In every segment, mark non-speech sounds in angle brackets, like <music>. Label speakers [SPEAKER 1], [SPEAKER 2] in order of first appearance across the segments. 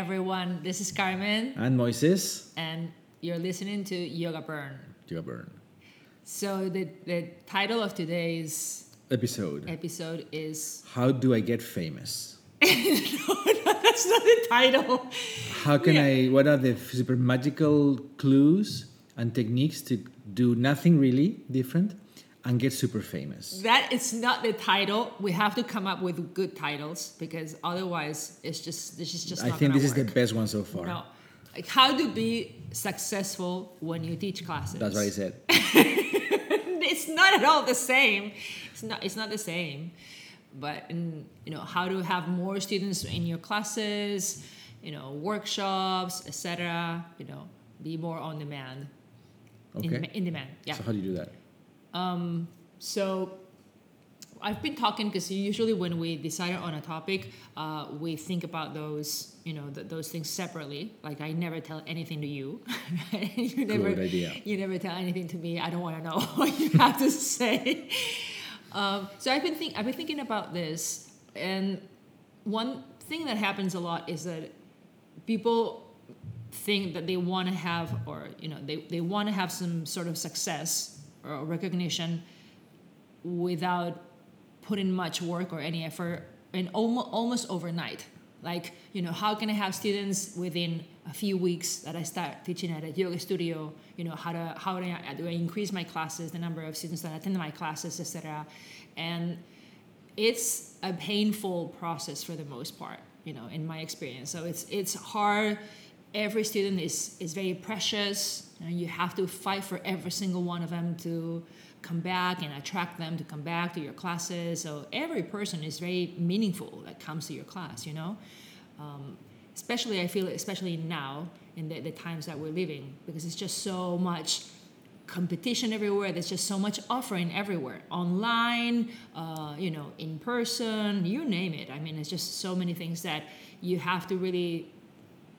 [SPEAKER 1] Everyone. This is Carmen,
[SPEAKER 2] And Moises,
[SPEAKER 1] and you're listening to Yoga Burn.
[SPEAKER 2] Yoga Burn
[SPEAKER 1] So, the, the title of today's
[SPEAKER 2] episode.
[SPEAKER 1] episode is
[SPEAKER 2] How do I get famous? <laughs>
[SPEAKER 1] no, no, that's not the title.
[SPEAKER 2] How can
[SPEAKER 1] Yeah.
[SPEAKER 2] I? What are the super magical clues and techniques to do nothing really different and get super famous?
[SPEAKER 1] That is not the title. We have to come up with good titles because otherwise, it's just this is just.
[SPEAKER 2] I think this is the best one so far.
[SPEAKER 1] No, like how to be successful when you teach classes.
[SPEAKER 2] That's what I said. <laughs>
[SPEAKER 1] it's not at all the same. It's not. It's not the same. But mm, you know how to have more students in your classes, you know workshops, etc. You know, be more on demand. In,
[SPEAKER 2] Okay.
[SPEAKER 1] in demand. Yeah.
[SPEAKER 2] So how do you do that?
[SPEAKER 1] Um, so I've been talking because usually when we decide on a topic, uh, we think about those, you know, th- those things separately. Like I never tell anything to you. <laughs> you never,
[SPEAKER 2] Good idea.
[SPEAKER 1] You never tell anything to me. I don't want to know <laughs> what you have to say. Um, so I've been think I've been thinking about this, and one thing that happens a lot is that people think that they want to have or you know they, they want to have some sort of success or recognition without putting much work or any effort and almost, overnight. Like you know how can i have students within a few weeks that i start teaching at a yoga studio? You know how to how do I, do I increase my classes the number of students that attend my classes etc and it's a painful process for the most part you know in my experience. So it's it's hard every student is is very precious know, you have to fight for every single one of them to come back and attract them to come back to your classes so every person is very meaningful that comes to your class you know um, especially i feel especially now in the, the times that we're living because it's just so much competition everywhere. There's just so much offering everywhere, online, uh, you know, in person, you name it. I mean, it's just so many things that you have to really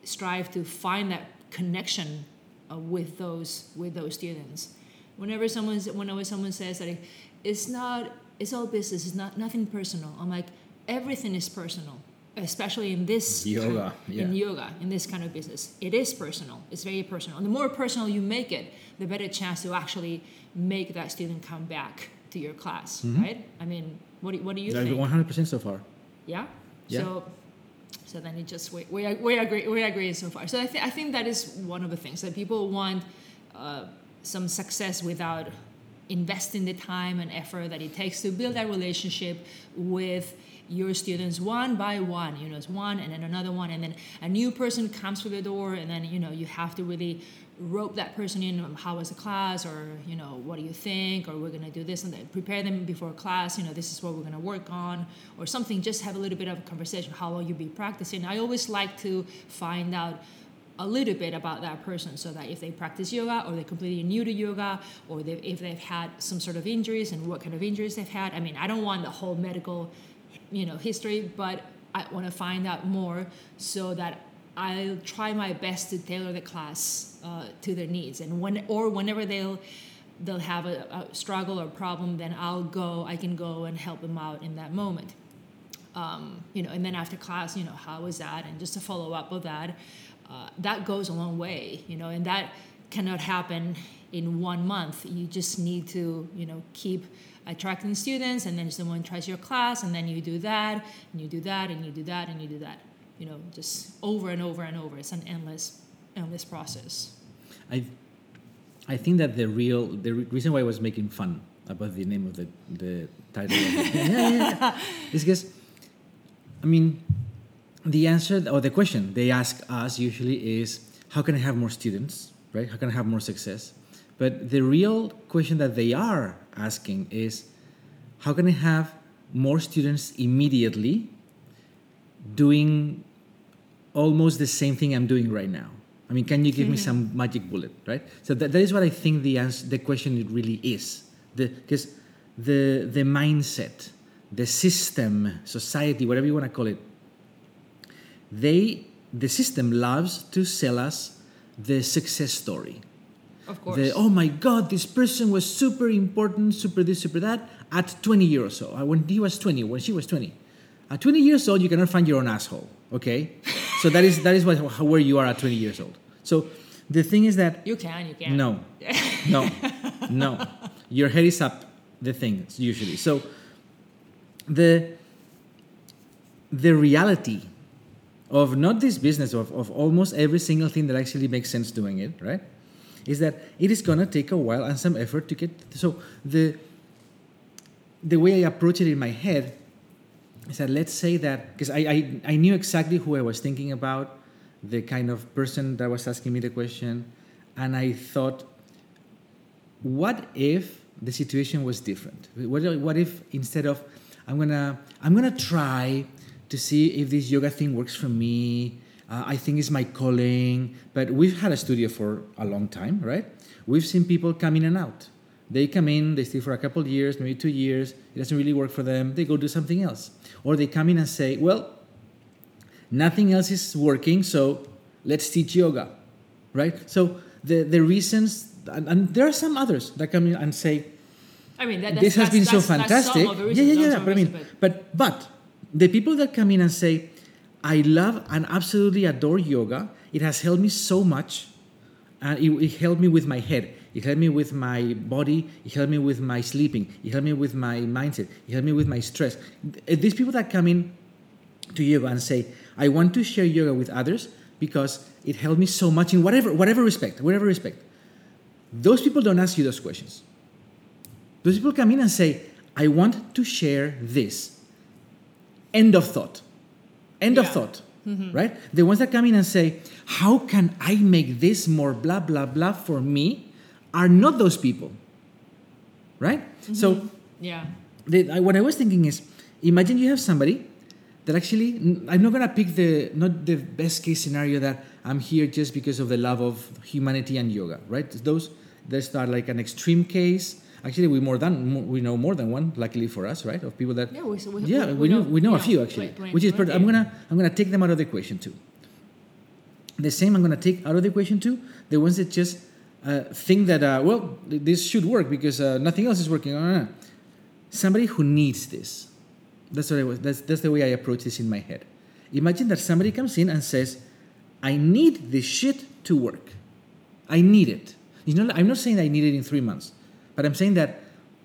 [SPEAKER 1] strive to find that connection uh, with those with those students. Whenever someone's whenever someone says that it's not it's all business, it's not nothing personal. I'm like everything is personal, especially in this
[SPEAKER 2] Yoga,
[SPEAKER 1] kind, in
[SPEAKER 2] yeah.
[SPEAKER 1] yoga in this kind of business. It is personal. It's very personal. And the more personal you make it, the better chance to actually make that student come back to your class, right? I mean, what do, what do you think?
[SPEAKER 2] 100% so far.
[SPEAKER 1] Yeah.
[SPEAKER 2] Yeah.
[SPEAKER 1] So, so then it just we we, we agree we agree so far. So I think I think that is one of the things that people want uh, some success without investing the time and effort that it takes to build that relationship with your students one by one you know it's one and then another one and then a new person comes through the door and then you know you have to really rope that person in um, how was the class or you know what do you think or we're going to do this and that prepare them before class you know this is what we're going to work on or something just have a little bit of a conversation how long you be practicing? I always like to find out a little bit about that person so that if they practice yoga or they're completely new to yoga or they, if they've had some sort of injuries and what kind of injuries they've had i mean i don't want the whole medical you know history but i want to find out more so that i'll try my best to tailor the class uh, to their needs and when or whenever they'll they'll have a, a struggle or problem then i'll go i can go and help them out in that moment um, you know, and then after class, you know, how was that? And just a follow up of that, uh, that goes a long way, you know, and that cannot happen in one month. You just need to, you know, keep attracting students, and then someone tries your class, and then you do that, and you do that, and you do that, and you do that, you know, just over and over and over. It's an endless, endless process.
[SPEAKER 2] I, I think that the real the re- reason why I was making fun about the name of the the title of <laughs> yeah, yeah, is because, I mean, the answer or the question they ask us usually is how can I have more students, right? How can I have more success? But the real question that they are asking is how can I have more students immediately doing almost the same thing I'm doing right now. I mean, can you give me mm-hmm. some magic bullet, right? So that, that is what I think the answer, the question it really is, because the the mindset, the system, society, whatever you want to call it, they the system loves to sell us the success story.
[SPEAKER 1] Of course.
[SPEAKER 2] The, oh my God, this person was super important, super this, super that, at 20 years old. Uh, When he was 20, when she was 20. At 20 years old, you cannot find your own asshole, okay? So <laughs> So that is that is what how, where you are at 20 years old. So the thing is that
[SPEAKER 1] You can, you can.
[SPEAKER 2] no, <laughs> no, no. Your head is up. The thing usually. So the the reality of not this business of, of almost every single thing that actually makes sense doing it right is that it is to take a while and some effort to get so the the way i approach it in my head is that let's say that because I, I i knew exactly who i was thinking about the kind of person that was asking me the question and i thought what if the situation was different? What, what if instead of i'm gonna i'm gonna try to see if this yoga thing works for me uh, i think it's my calling but we've had a studio for a long time right? We've seen people come in and out. They come in they stay for a couple of years maybe two years it doesn't really work for them they go do something else. Or they come in and say well nothing else is working so let's teach yoga right? So the, the reasons and, and there are some others that come in and say
[SPEAKER 1] I mean, that,
[SPEAKER 2] this has been so fantastic. yeah yeah yeah but i mean but but the people that come in and say i love and absolutely adore yoga. It has helped me so much and it, it helped me with my head. It helped me with my body. It helped me with my sleeping. It helped me with my mindset. It helped me with my stress. These people that come in to yoga and say i want to share yoga with others because it helped me so much in whatever whatever respect whatever respect. Those people don't ask you those questions. Those people come in and say i want to share this. End of thought end of
[SPEAKER 1] Yeah.
[SPEAKER 2] thought mm-hmm. right the ones that come in and say how can i make this more blah blah blah for me are not those people right mm-hmm. so
[SPEAKER 1] yeah.
[SPEAKER 2] the, I, what I was thinking is, imagine you have somebody that actually, I'm not gonna pick the not the best case scenario that I'm here just because of the love of humanity and yoga, right? Those those are like an extreme case. Actually, we more than we know more than one. Luckily for us, right? Of people that
[SPEAKER 1] Yeah, we- we-
[SPEAKER 2] yeah,
[SPEAKER 1] we-
[SPEAKER 2] we, know
[SPEAKER 1] know-
[SPEAKER 2] we know a few actually,
[SPEAKER 1] plenty-
[SPEAKER 2] which is per- I'm gonna I'm gonna take them out of the equation too. The same I'm gonna take out of the equation too. The ones that just uh, think that uh, well this should work because uh, nothing else is working. Uh, somebody who needs this. That's what I was. That's that's the way I approach this in my head. Imagine that somebody comes in and says, "I need this shit to work. I need it." You know, I'm not saying I need it in three months, but I'm saying that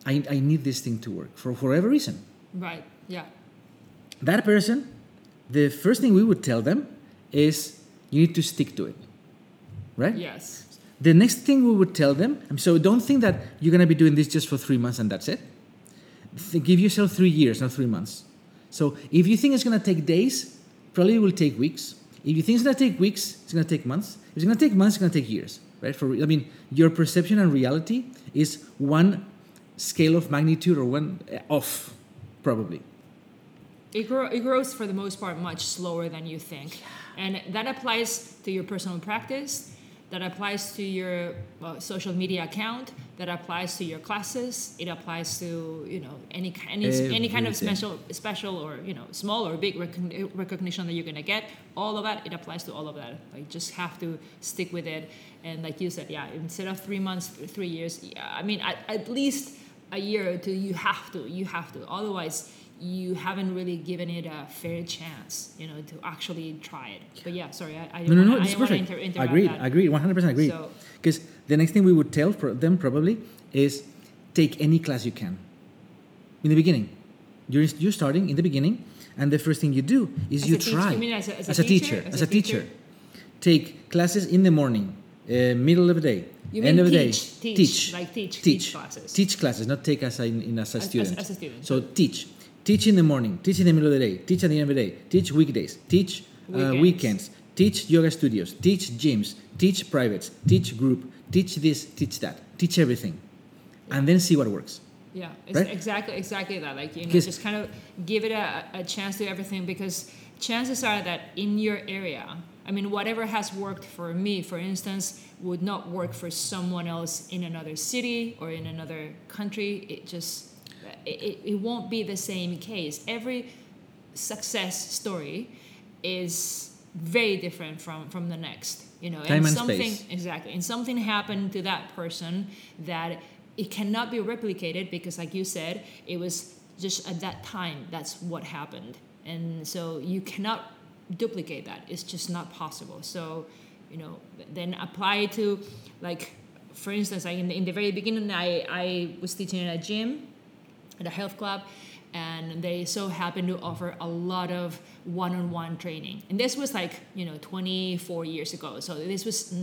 [SPEAKER 2] I, I need this thing to work for whatever reason.
[SPEAKER 1] Right. Yeah.
[SPEAKER 2] That person, the first thing we would tell them is, "You need to stick to it." Right.
[SPEAKER 1] Yes.
[SPEAKER 2] The next thing we would tell them, so don't think that you're going to be doing this just for three months and that's it. Give yourself three years, not three months. So if you think it's going to take days, probably it will take weeks. If you think it's going to take weeks, it's going to take months. If it's going to take months, it's going to take years, right? For I mean, your perception and reality is one scale of magnitude or one uh, off, probably.
[SPEAKER 1] It, grow, it grows for the most part much slower than you think. And that applies to your personal practice, that applies to your well, social media account, that applies to your classes, it applies to you know any any, any kind of special special or you know small or big recogni- uh, recognition that you're gonna get. All of that it applies to all of that. Like just have to stick with it. And like you said, yeah, instead of three months, three years, yeah, I mean at, at least a year or two, you have to, you have to. Otherwise, you haven't really given it a fair chance, you know, to actually try it. But yeah, sorry, I, I
[SPEAKER 2] No, no, no, it's
[SPEAKER 1] didn't want to
[SPEAKER 2] perfect.
[SPEAKER 1] inter- interrupt
[SPEAKER 2] agreed,
[SPEAKER 1] that.
[SPEAKER 2] agreed, 100% agreed.
[SPEAKER 1] So-
[SPEAKER 2] Because the next thing we would tell them probably is take any class you can in the beginning. You're, you're starting in the beginning, and the first thing you do is
[SPEAKER 1] As
[SPEAKER 2] you
[SPEAKER 1] a teacher-
[SPEAKER 2] try.
[SPEAKER 1] as a- as a teacher?
[SPEAKER 2] As, a teacher. Take classes in the morning, uh, middle of the day,
[SPEAKER 1] You
[SPEAKER 2] end of the
[SPEAKER 1] teach,
[SPEAKER 2] day.
[SPEAKER 1] teach, like teach, teach classes.
[SPEAKER 2] Teach classes, not take as a, in, as a
[SPEAKER 1] As- as-
[SPEAKER 2] student.
[SPEAKER 1] as a student.
[SPEAKER 2] So teach. Teach in the morning, teach in the middle of the day, teach at the end of the day, teach weekdays, teach uh,
[SPEAKER 1] Weekends.
[SPEAKER 2] weekends, teach yoga studios, teach gyms, teach privates, teach group, teach this, teach that, teach everything, and then see what works.
[SPEAKER 1] Yeah, it's
[SPEAKER 2] Right?
[SPEAKER 1] exactly exactly that. Like you know, just kind of give it a, a chance to everything because chances are that in your area, I mean, whatever has worked for me, for instance, would not work for someone else in another city or in another country. It just it, it, won't be the same case. Every success story is very different from from the next. You know,
[SPEAKER 2] Time and
[SPEAKER 1] something
[SPEAKER 2] space.
[SPEAKER 1] exactly, and something happened to that person that it cannot be replicated because, like you said, it was just at that time. That's what happened, and so you cannot duplicate that. It's just not possible. So, you know, then apply to, like, for instance, like in the, in the very beginning, I, I was teaching at a gym, a health club, and they so happened to offer a lot of one-on-one training. And this was like, you know, 24 years ago. So this was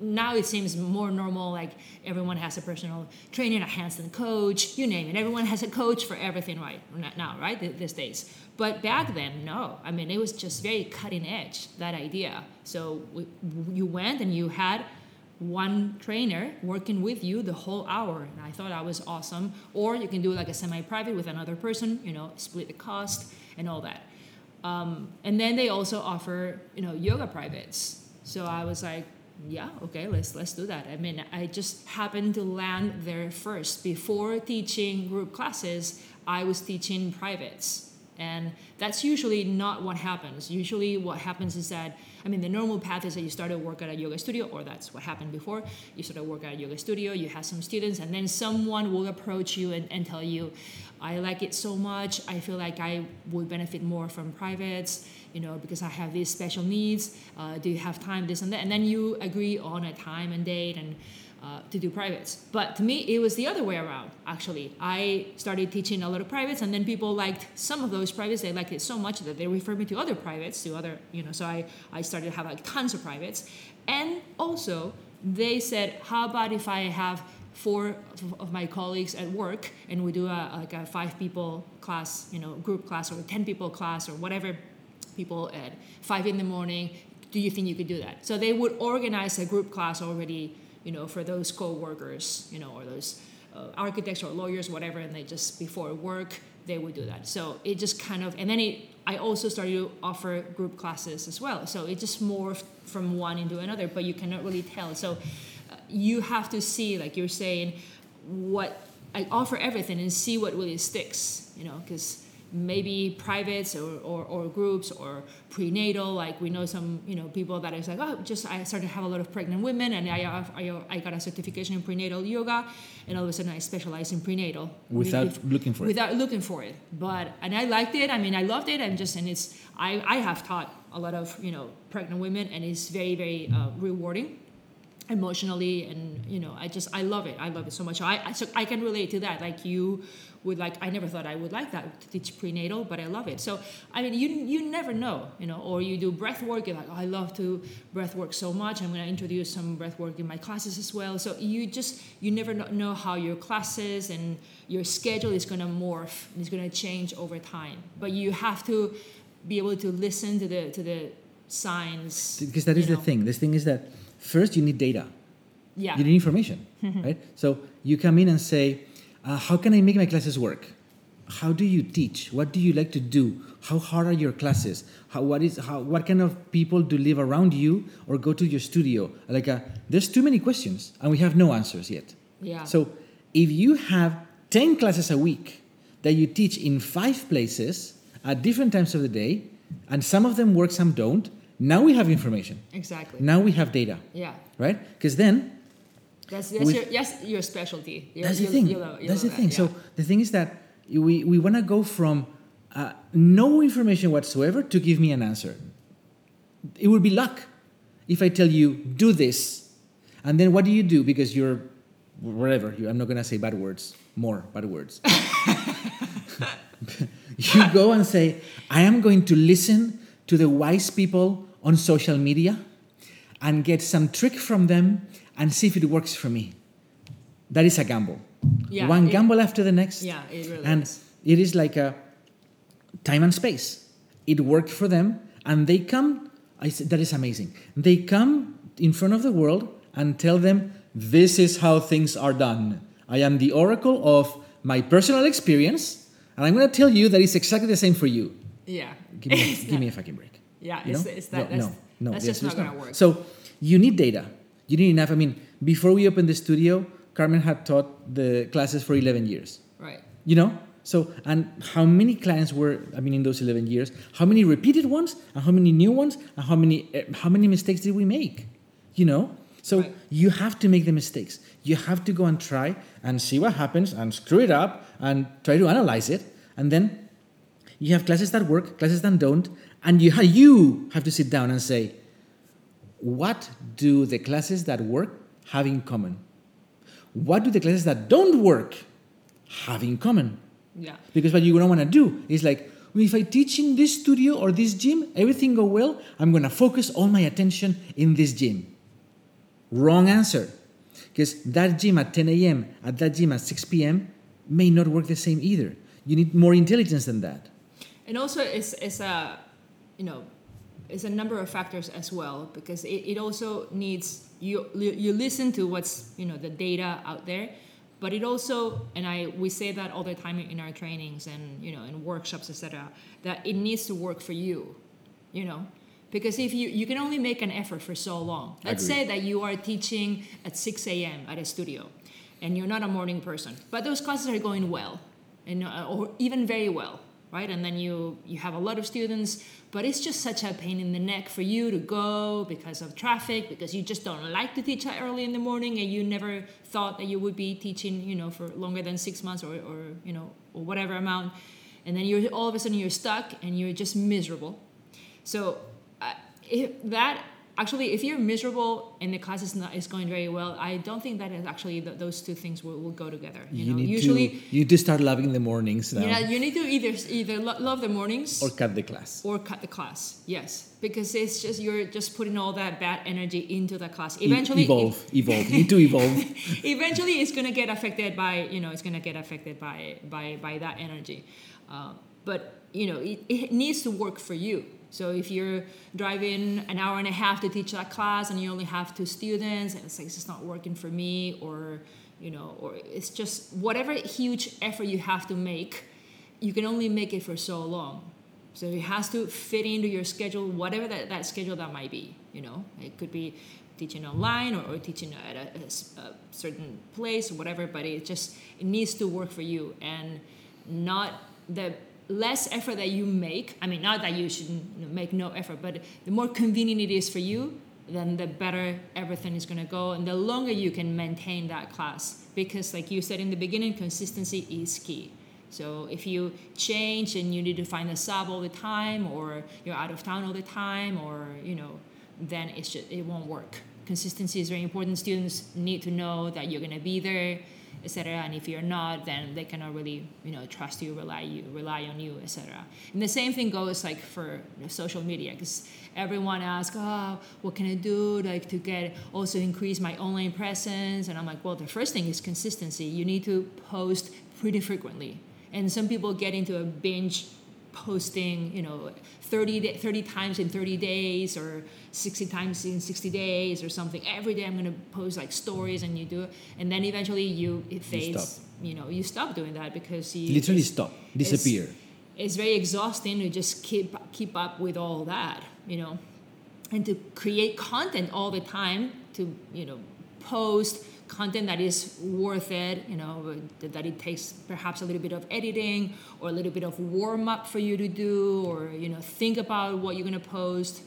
[SPEAKER 1] now it seems more normal like everyone has a personal trainer a hands-on coach you name it everyone has a coach for everything right now right these days but back then no i mean it was just very cutting edge that idea so we, you went and you had one trainer working with you the whole hour. And i thought that was awesome. Or you can do like a semi-private with another person you know split the cost and all that. Um, and then they also offer you know yoga privates. So i was like yeah okay let's let's do that. I mean i just happened to land there first. Before teaching group classes i was teaching privates. And that's usually not what happens. Usually what happens is that i mean the normal path is that you start to work at a yoga studio or that's what happened before you start to work at a yoga studio you have some students and then someone will approach you and, and tell you i like it so much i feel like i would benefit more from privates you know, because I have these special needs. Uh, do you have time? This and that, and then you agree on a time and date and. Uh, to do privates. But to me, it was the other way around, actually. I started teaching a lot of privates, and then people liked some of those privates. They liked it so much that they referred me to other privates, to other, you know, so I, I started to have like tons of privates. And also, they said, how about if I have four of my colleagues at work and we do a, like a five people class, you know, group class or a 10 people class or whatever people at five in the morning. Do you think you could do that? So they would organize a group class already, you know, for those co-workers, you know, or those uh, architects or lawyers, whatever, and they just before work they would do that. So it just kind of, and then it, I also started to offer group classes as well. So it just morphed from one into another, but you cannot really tell. So uh, you have to see, like you're saying, what I offer everything and see what really sticks, you know, because maybe privates or, or, or, groups or prenatal like we know some you know people that is like oh just i started to have a lot of pregnant women and I, I, I got a certification in prenatal yoga and all of a sudden i specialize in prenatal.
[SPEAKER 2] Without looking for
[SPEAKER 1] without
[SPEAKER 2] it.
[SPEAKER 1] without looking for it. But and i liked it i mean i loved it and just and it's i, I have taught a lot of you know pregnant women and it's very very uh, rewarding emotionally and you know i just i love it i love it so much. I, so I can relate to that like you would like i never thought i would like that to teach prenatal but i love it so i mean you you never know you know or you do breath work you're like oh, i love to breath work so much i'm going to introduce some breath work in my classes as well so you just you never know how your classes and your schedule is going to morph and it's going to change over time but you have to be able to listen to the to the signs
[SPEAKER 2] because that is know. the thing this thing is that first you need data.
[SPEAKER 1] Yeah.
[SPEAKER 2] You need information, <laughs> right? So you come in and say, uh, how can I make my classes work? How do you teach? What do you like to do? How hard are your classes? How, what is how what kind of people do live around you or go to your studio? Like, uh, there's too many questions and we have no answers yet.
[SPEAKER 1] Yeah.
[SPEAKER 2] So if you have ten classes a week that you teach in five places at different times of the day, and some of them work, some don't, now we have information.
[SPEAKER 1] Exactly.
[SPEAKER 2] Now we have data.
[SPEAKER 1] Yeah.
[SPEAKER 2] Right? Because then.
[SPEAKER 1] That's, that's, with, your, that's your specialty. You're,
[SPEAKER 2] that's the thing. You that's the thing. That, yeah. So the thing is that we, we want to go from uh, no information whatsoever to give me an answer. It would be luck if I tell you, do this. And then what do you do? Because you're whatever. You, I'm not going to say bad words, more bad words. <laughs> <laughs> you go and say, I am going to listen to the wise people on social media and get some trick from them and see if it works for me. That is a gamble.
[SPEAKER 1] Yeah,
[SPEAKER 2] One it, gamble after the next.
[SPEAKER 1] Yeah, it really
[SPEAKER 2] and
[SPEAKER 1] is.
[SPEAKER 2] it is like a time and space. It worked for them, and they come. I said that is amazing. They come in front of the world and tell them, "This is how things are done. I am the oracle of my personal experience, and I'm going to tell you that it's exactly the same for you."
[SPEAKER 1] Yeah.
[SPEAKER 2] Give me, <laughs> give me a fucking break.
[SPEAKER 1] Yeah, you it's, it's that. No, that's, no, no, that's just not going to work.
[SPEAKER 2] So you need data. You need enough. I mean, before we opened the studio, Carmen had taught the classes for 11 years.
[SPEAKER 1] Right.
[SPEAKER 2] You know? So, and how many clients were, I mean, in those 11 years, how many repeated ones, and how many new ones, and how many, eh, how many mistakes did we make? You know? So right. you have to make the mistakes. You have to go and try and see what happens and screw it up and try to analyze it. And then You have classes that work, classes that don't, and you, you have to sit down and say, what do the classes that work have in common? What do the classes that don't work have in common?
[SPEAKER 1] Yeah.
[SPEAKER 2] Because what you don't want to do is like, well, if I teach in this studio or this gym, everything go well, I'm going to focus all my attention in this gym. Wrong answer. Because that gym at 10 a.m., at that gym at 6 p.m. may not work the same either. You need more intelligence than that.
[SPEAKER 1] And also, it's, it's a, you know, it's a number of factors as well because it, it also needs you you listen to what's you know the data out there but it also and i we say that all the time in our trainings and you know in workshops etc that it needs to work for you you know? Because if you you can only make an effort for so long. Let's say that you are teaching at 6 a.m at a studio and you're not a morning person but those classes are going well and uh, or even very well right? And then you you have a lot of students but it's just such a pain in the neck for you to go because of traffic because you just don't like to teach early in the morning and you never thought that you would be teaching you know for longer than six months or, or you know or whatever amount. And then you're all of a sudden you're stuck and you're just miserable. So uh, if that actually if you're miserable and the class is not is going very well i don't think that is actually th- those two things will, will go together you,
[SPEAKER 2] You,
[SPEAKER 1] know
[SPEAKER 2] need
[SPEAKER 1] usually
[SPEAKER 2] to you do start loving the mornings now,
[SPEAKER 1] yeah you need to either either lo- love the mornings
[SPEAKER 2] or cut the class.
[SPEAKER 1] or cut the class yes because it's just you're just putting all that bad energy into the class
[SPEAKER 2] E-
[SPEAKER 1] eventually
[SPEAKER 2] evolve, evolve. You need to evolve. <laughs>
[SPEAKER 1] eventually it's going to get affected by you know it's going to get affected by by by that energy uh, but you know it, it needs to work for you so if you're driving an hour and a half to teach that class and you only have two students and it's like it's not working for me or you know or it's just whatever huge effort you have to make you can only make it for so long. So it has to fit into your schedule whatever that, that schedule that might be you know? It could be teaching online or, or teaching at a, a certain place or whatever but it just it needs to work for you and not the less effort that you make i mean not that you shouldn't make no effort but the more convenient it is for you then the better everything is going to go and the longer you can maintain that class because like you said in the beginning consistency is key. So if you change and you need to find a sub all the time or you're out of town all the time or you know then it's just, it won't work. Consistency is very important. Students need to know that you're going to be there etc and if you're not then they cannot really you know trust you rely you rely on you etc and the same thing goes like for you know, social media because everyone asks oh what can i do like to get also increase my online presence? And i'm like well the first thing is consistency. You need to post pretty frequently. And some people get into a binge posting you know 30, da- 30 times in 30 days or 60 times in 60 days or something. Every day i'm going to post like stories and you do it. And then eventually you it fades.
[SPEAKER 2] stop.
[SPEAKER 1] you know you stop doing that because you
[SPEAKER 2] Literally
[SPEAKER 1] it's-
[SPEAKER 2] stop,
[SPEAKER 1] it's-
[SPEAKER 2] disappear.
[SPEAKER 1] it's very exhausting to just keep keep up with all that you know. And to create content all the time to you know post content that is worth it you know that it takes perhaps a little bit of editing or a little bit of warm up for you to do or you know think about what you're going to post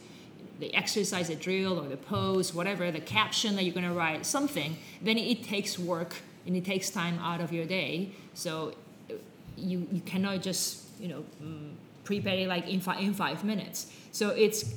[SPEAKER 1] the exercise the drill or the pose whatever the caption that you're going to write something then it takes work and it takes time out of your day so you you cannot just you know mm, prepare it like in five in five minutes. So it's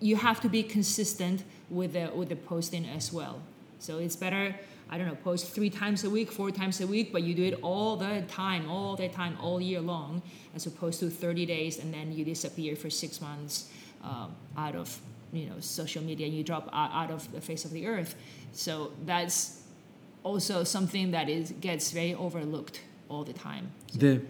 [SPEAKER 1] you have to be consistent with the with the posting as well. So it's better I don't know post three times a week, four times a week, but you do it all the time, all the time, all year long, as opposed to 30 days and then you disappear for six months um, out of you know social media. You drop out, of the face of the earth. So that's also something that is gets very overlooked all the time.
[SPEAKER 2] The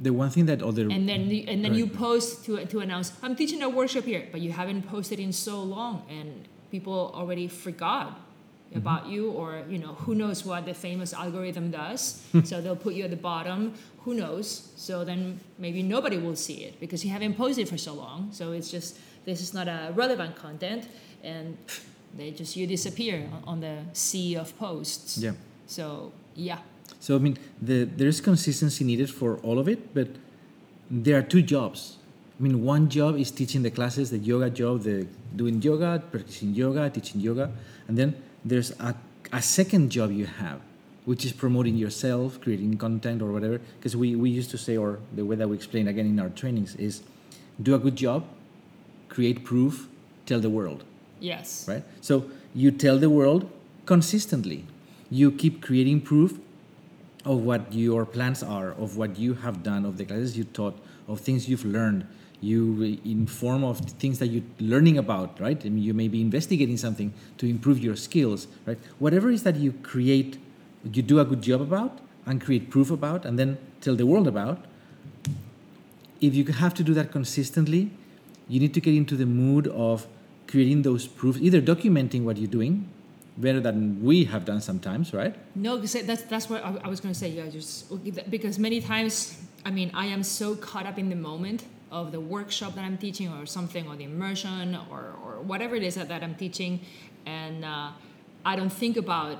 [SPEAKER 2] the one thing that other
[SPEAKER 1] And then you, and then you post to to announce I'm teaching a workshop here, but you haven't posted in so long, and people already forgot.
[SPEAKER 2] Mm-hmm.
[SPEAKER 1] about you, or you know who knows what the famous algorithm does. Hmm. so they'll put you at the bottom. Who knows? So then maybe nobody will see it because you haven't posted for so long. So it's just this is not a relevant content, and they just you disappear on, on the sea of posts.
[SPEAKER 2] yeah.
[SPEAKER 1] So yeah.
[SPEAKER 2] So I mean, the, there's consistency needed for all of it, but there are two jobs. I mean, one job is teaching the classes, the yoga job, the doing yoga, practicing yoga, teaching yoga, and then there's a, a second job you have, which is promoting yourself, creating content or whatever. Because we, we used to say, or the way that we explain again in our trainings is do a good job, create proof, tell the world,
[SPEAKER 1] Yes.
[SPEAKER 2] right? So you tell the world consistently. You keep creating proof of what your plans are, of what you have done, of the classes you taught, of things you've learned. You inform of things that you're learning about, right? and you may be investigating something to improve your skills, right? Whatever is that you create, you do a good job about, and create proof about, and then tell the world about. If you have to do that consistently, you need to get into the mood of creating those proofs, either documenting what you're doing, better than we have done sometimes, right?
[SPEAKER 1] No, because that's that's what I, I was going to say. Yeah, just because many times, I mean, I am so caught up in the moment of the workshop that I'm teaching, or something, or the immersion, or or whatever it is that, that I'm teaching, and uh, I don't think about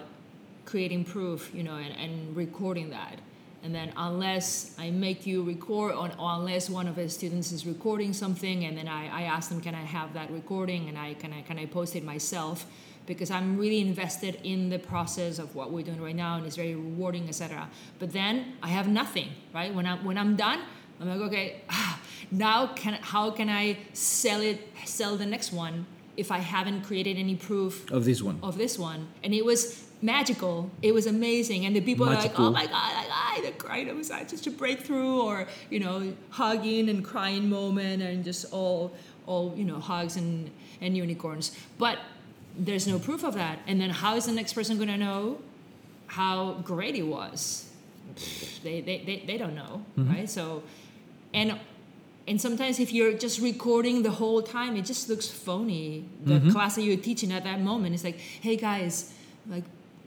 [SPEAKER 1] creating proof, you know, and, and recording that. And then unless I make you record, or, or unless one of the students is recording something, and then I, I ask them, can I have that recording, and I can I can I post it myself because I'm really invested in the process of what we're doing right now, and it's very rewarding, etc. But then I have nothing, right? When I'm when I'm done, I'm like, okay, now can how can I sell it, sell the next one if I haven't created any proof
[SPEAKER 2] Of this one.
[SPEAKER 1] of this one? And it was magical. It was amazing, and the people are like, oh my god, like, I the crying. It was like just a breakthrough, or you know, hugging and crying moment, and just all all you know, hugs and and unicorns. But there's no proof of that. And then how is the next person going to know how great it was? They, they, they, they don't know, mm-hmm. right? So, and and sometimes if you're just recording the whole time, it just looks phony. The class that you're teaching at that moment is like, hey guys, like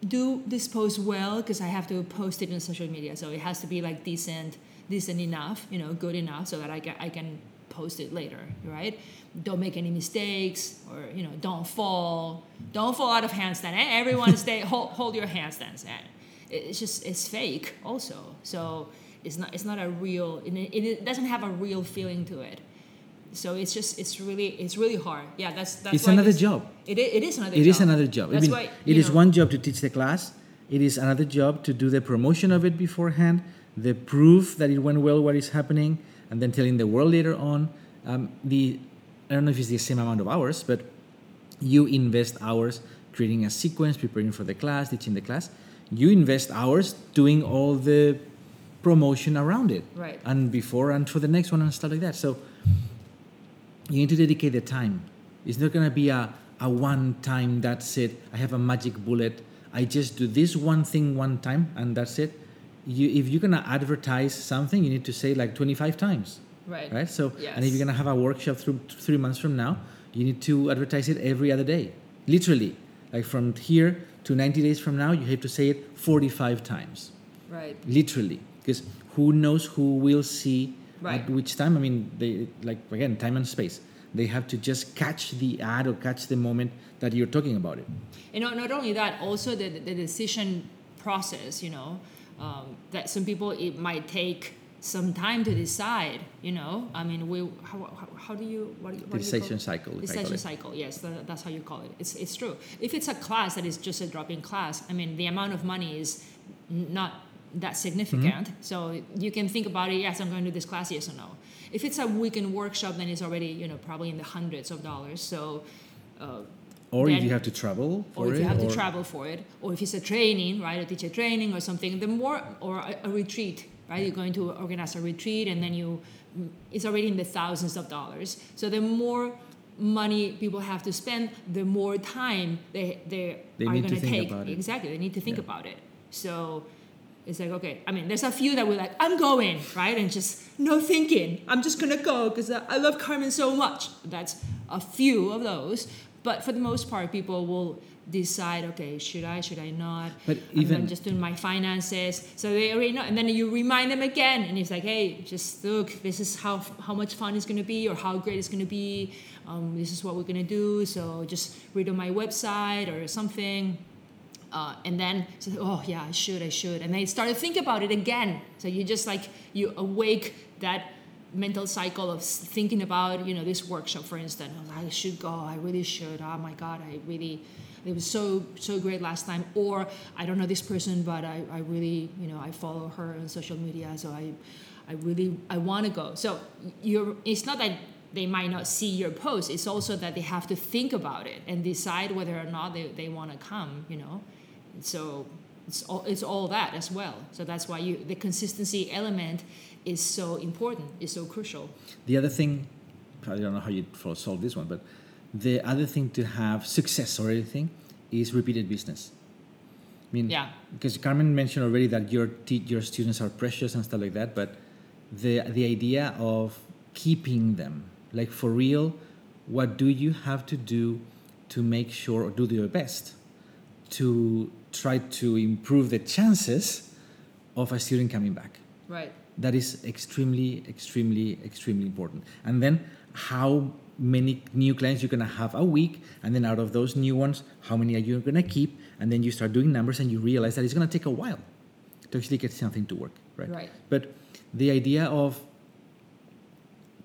[SPEAKER 1] do this post well because I have to post it on social media. So it has to be like decent, decent enough, you know, good enough so that I can, I can post it later, right? Don't make any mistakes or, you know, don't fall. Don't fall out of handstand. Eh? Everyone <laughs> stay, hold, hold your handstands. Eh? It's just, it's fake also. So it's not, it's not a real, it, it doesn't have a real feeling to it. So it's just, it's really, it's really hard. Yeah, that's, that's
[SPEAKER 2] It's another job.
[SPEAKER 1] It, it is another
[SPEAKER 2] It
[SPEAKER 1] job.
[SPEAKER 2] is another job. I
[SPEAKER 1] That's
[SPEAKER 2] mean,
[SPEAKER 1] why,
[SPEAKER 2] it is
[SPEAKER 1] know-
[SPEAKER 2] one job to teach the class. It is another job to do the promotion of it beforehand, the proof that it went well, what is happening, and then telling the world later on. Um, the I don't know if it's the same amount of hours, but you invest hours creating a sequence, preparing for the class, teaching the class. You invest hours doing all the promotion around it,
[SPEAKER 1] Right.
[SPEAKER 2] and before and for the next one and stuff like that. So you need to dedicate the time. It's not going to be a, a one time, that's it. I have a magic bullet. I just do this one thing one time and that's it. You, if you're going to advertise something, you need to say like 25 times,
[SPEAKER 1] Right.
[SPEAKER 2] right? So, and if you're going to have a workshop through three months from now, you need to advertise it every other day. Literally. Like from here to 90 days from now, you have to say it 45 times
[SPEAKER 1] Right.
[SPEAKER 2] literally because who knows who will see
[SPEAKER 1] Right.
[SPEAKER 2] at which time i mean they like again time and space they have to just catch the ad or catch the moment that you're talking about it
[SPEAKER 1] And not, not only that, also the, the decision process, you know, um, that some people, it might take some time to decide, you know. I mean, we, how, how, how do you, what do you, what
[SPEAKER 2] the
[SPEAKER 1] do you call
[SPEAKER 2] decision cycle if I call
[SPEAKER 1] Decision cycle, yes, that, that's how you call it. It's, it's true. If it's a class that is just a drop in class, I mean, the amount of money is not that significant.
[SPEAKER 2] Mm-hmm.
[SPEAKER 1] So you can think about it, yes, I'm going to do this class, yes or no. If it's a weekend workshop, then it's already, you know, probably in the hundreds of dollars. So, uh,
[SPEAKER 2] or if you have to travel for
[SPEAKER 1] or if
[SPEAKER 2] it
[SPEAKER 1] you have to travel for it, or if it's a training, right, a teacher training or something, the more, or a, a retreat, right, you're going to organize a retreat and then you, it's already in the thousands of dollars. So the more money people have to spend, the more time they, they,
[SPEAKER 2] They
[SPEAKER 1] are going
[SPEAKER 2] to
[SPEAKER 1] take.
[SPEAKER 2] about it.
[SPEAKER 1] Exactly, they need to think
[SPEAKER 2] Yeah.
[SPEAKER 1] about it. So it's like, okay, I mean, there's a few that we're like, I'm going, right? And just no thinking. I'm just going to go because I love Carmen so much. That's a few of those. But for the most part, people will decide, okay, should I, should I not?
[SPEAKER 2] But even
[SPEAKER 1] I'm just doing my finances. So they already know. And then you remind them again. And it's like, hey, just look, this is how, how much fun it's going to be or how great it's going to be. Um, this is what we're going to do. So just read on my website or something. Uh, and then so, oh yeah i should i should. And they start to think about it again. So you just like you awake that mental cycle of thinking about you know this workshop for instance. I should go. I really should. Oh my god i really it was so so great last time. Or i don't know this person but i, I really you know i follow her on social media so i i really i want to go. So you're it's not that they might not see your post. It's also that they have to think about it and decide whether or not they, they want to come you know so it's all, it's all that as well so that's why you the consistency element is so important is so crucial
[SPEAKER 2] The other thing, I don't know how you solve this one, but the other thing to have success or anything is repeated business. I mean,
[SPEAKER 1] Yeah.
[SPEAKER 2] because Carmen mentioned already that your your students are precious and stuff like that, but the the idea of keeping them, like for real, what do you have to do to make sure or do your best to try to improve the chances of a student coming back?
[SPEAKER 1] right.
[SPEAKER 2] That is extremely extremely extremely important. And then how many new clients you're going to have a week and then out of those new ones how many are you going to keep? And then you start doing numbers and you realize that it's going to take a while to actually get something to work right?
[SPEAKER 1] Right.
[SPEAKER 2] but the idea of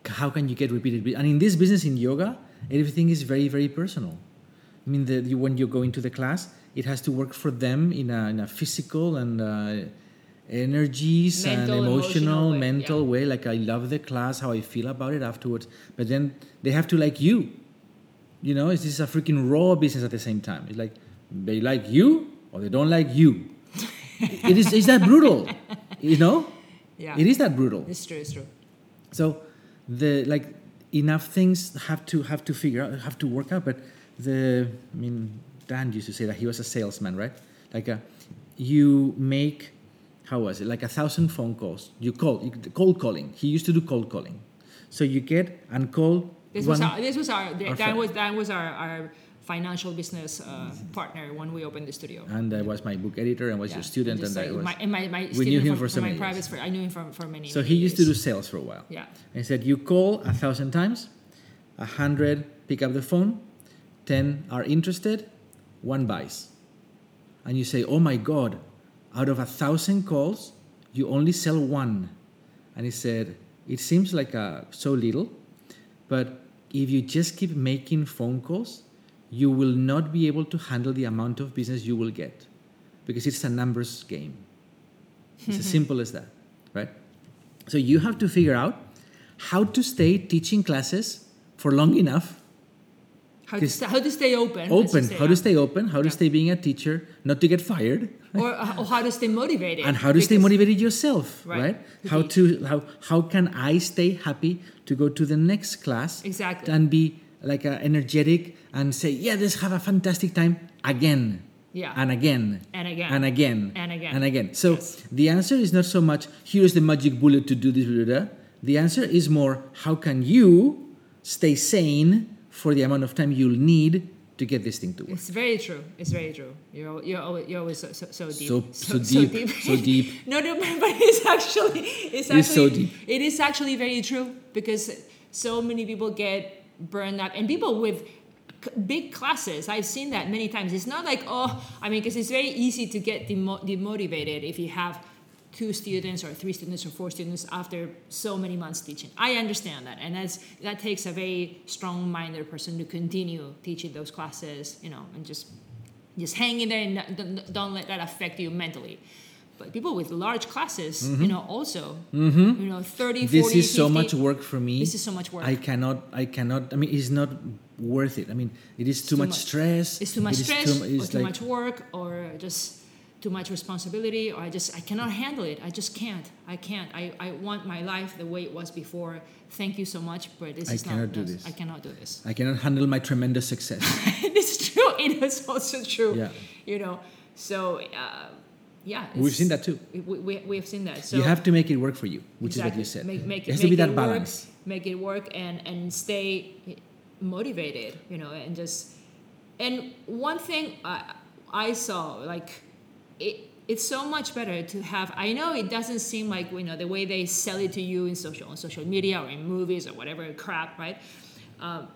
[SPEAKER 2] how can you get repeated and in this business in yoga everything is very very personal. I mean the, you, when you go into the class it has to work for them in a, in a physical and uh, energies
[SPEAKER 1] Mental,
[SPEAKER 2] and emotional
[SPEAKER 1] emotional way,
[SPEAKER 2] mental
[SPEAKER 1] yeah.
[SPEAKER 2] way like i love the class how i feel about it afterwards. But then they have to like you. You know it's just a freaking raw business at the same time. It's like they like you or they don't like you. It is is that brutal you know?
[SPEAKER 1] Yeah.
[SPEAKER 2] It is that brutal.
[SPEAKER 1] It's true it's true.
[SPEAKER 2] So the like enough things have to have to figure out have to work out but the i mean dan used to say that he was a salesman right like a, you make how was it like a thousand phone calls you call you, cold calling he used to do cold calling so you get and call
[SPEAKER 1] This was our, this was our,
[SPEAKER 2] Our friend.
[SPEAKER 1] was that was our, our financial business uh, partner when we opened the studio.
[SPEAKER 2] and I was my book editor and was
[SPEAKER 1] Yeah,
[SPEAKER 2] your student and I was
[SPEAKER 1] my, and my, my
[SPEAKER 2] we knew him
[SPEAKER 1] from,
[SPEAKER 2] for so many
[SPEAKER 1] private
[SPEAKER 2] years.
[SPEAKER 1] for, I knew him for, for many.
[SPEAKER 2] so
[SPEAKER 1] many
[SPEAKER 2] he used to do sales for a while
[SPEAKER 1] Yeah,
[SPEAKER 2] And he said, You call a thousand times, a hundred pick up the phone, 10 are interested, one buys. And you say, Oh my God, out of a thousand calls, you only sell one. And he said, It seems like uh, so little, but if you just keep making phone calls, you will not be able to handle the amount of business you will get because it's a numbers game. It's as <laughs> simple as that, right? So you have to figure out how to stay teaching classes for long enough,
[SPEAKER 1] how to, sta how to stay open.
[SPEAKER 2] open, how to stay open, how to
[SPEAKER 1] Yeah.
[SPEAKER 2] stay being a teacher, not to get fired,
[SPEAKER 1] or, uh, or how to stay motivated.
[SPEAKER 2] and how to stay motivated yourself,
[SPEAKER 1] Right.
[SPEAKER 2] right? How to how how can I stay happy to go to the next class
[SPEAKER 1] Exactly.
[SPEAKER 2] and be like uh, energetic and say, yeah, let's have a fantastic time again.
[SPEAKER 1] Yeah.
[SPEAKER 2] And again.
[SPEAKER 1] And again.
[SPEAKER 2] And again.
[SPEAKER 1] And again.
[SPEAKER 2] And again. So
[SPEAKER 1] Yes.
[SPEAKER 2] the answer is not so much here's the magic bullet to do this. Blah, blah, blah. The answer is more how can you stay sane for the amount of time you'll need to get this thing to work.
[SPEAKER 1] It's very true. It's very true. You're you're always, you're always so, so, so deep.
[SPEAKER 2] So- so deep, so deep. <laughs>
[SPEAKER 1] no, no, but it's actually it's
[SPEAKER 2] It is so
[SPEAKER 1] actually
[SPEAKER 2] deep.
[SPEAKER 1] it is actually very true because so many people get burned out and people with c- big classes i've seen that many times it's not like oh i mean because it's very easy to get demo- demotivated if you have two students or three students or four students after so many months teaching i understand that and that's that takes a very strong-minded person to continue teaching those classes you know and just just hang in there and don't, don't let that affect you mentally but people with large classes you know also you know 30 40
[SPEAKER 2] Mm-hmm. this is so much work for me.
[SPEAKER 1] This is so much work.
[SPEAKER 2] I cannot. I cannot. I mean, it's not worth it. I mean, it is too,
[SPEAKER 1] too
[SPEAKER 2] much, stress.
[SPEAKER 1] it's too much
[SPEAKER 2] it
[SPEAKER 1] stress
[SPEAKER 2] too-
[SPEAKER 1] or
[SPEAKER 2] it's
[SPEAKER 1] too
[SPEAKER 2] like-
[SPEAKER 1] much work or just too much responsibility or i just i cannot handle it i just can't i can't i, I want my life the way it was before thank you so much but this
[SPEAKER 2] I
[SPEAKER 1] is
[SPEAKER 2] cannot
[SPEAKER 1] not
[SPEAKER 2] do
[SPEAKER 1] no,
[SPEAKER 2] this.
[SPEAKER 1] i cannot do this
[SPEAKER 2] I cannot handle my tremendous success. <laughs>
[SPEAKER 1] it's true it is also true
[SPEAKER 2] Yeah.
[SPEAKER 1] you know so uh, yeah
[SPEAKER 2] We've seen that too.
[SPEAKER 1] we, we, we've seen that so
[SPEAKER 2] you have to make it work for you, which is what you said.
[SPEAKER 1] Make, make
[SPEAKER 2] it has
[SPEAKER 1] make
[SPEAKER 2] to be that balance.
[SPEAKER 1] Work, make it work and and stay motivated, you know, and just and one thing I I saw like it. It's so much better to have. I know it doesn't seem like you know the way they sell it to you in social on social media or in movies or whatever crap, right? Um,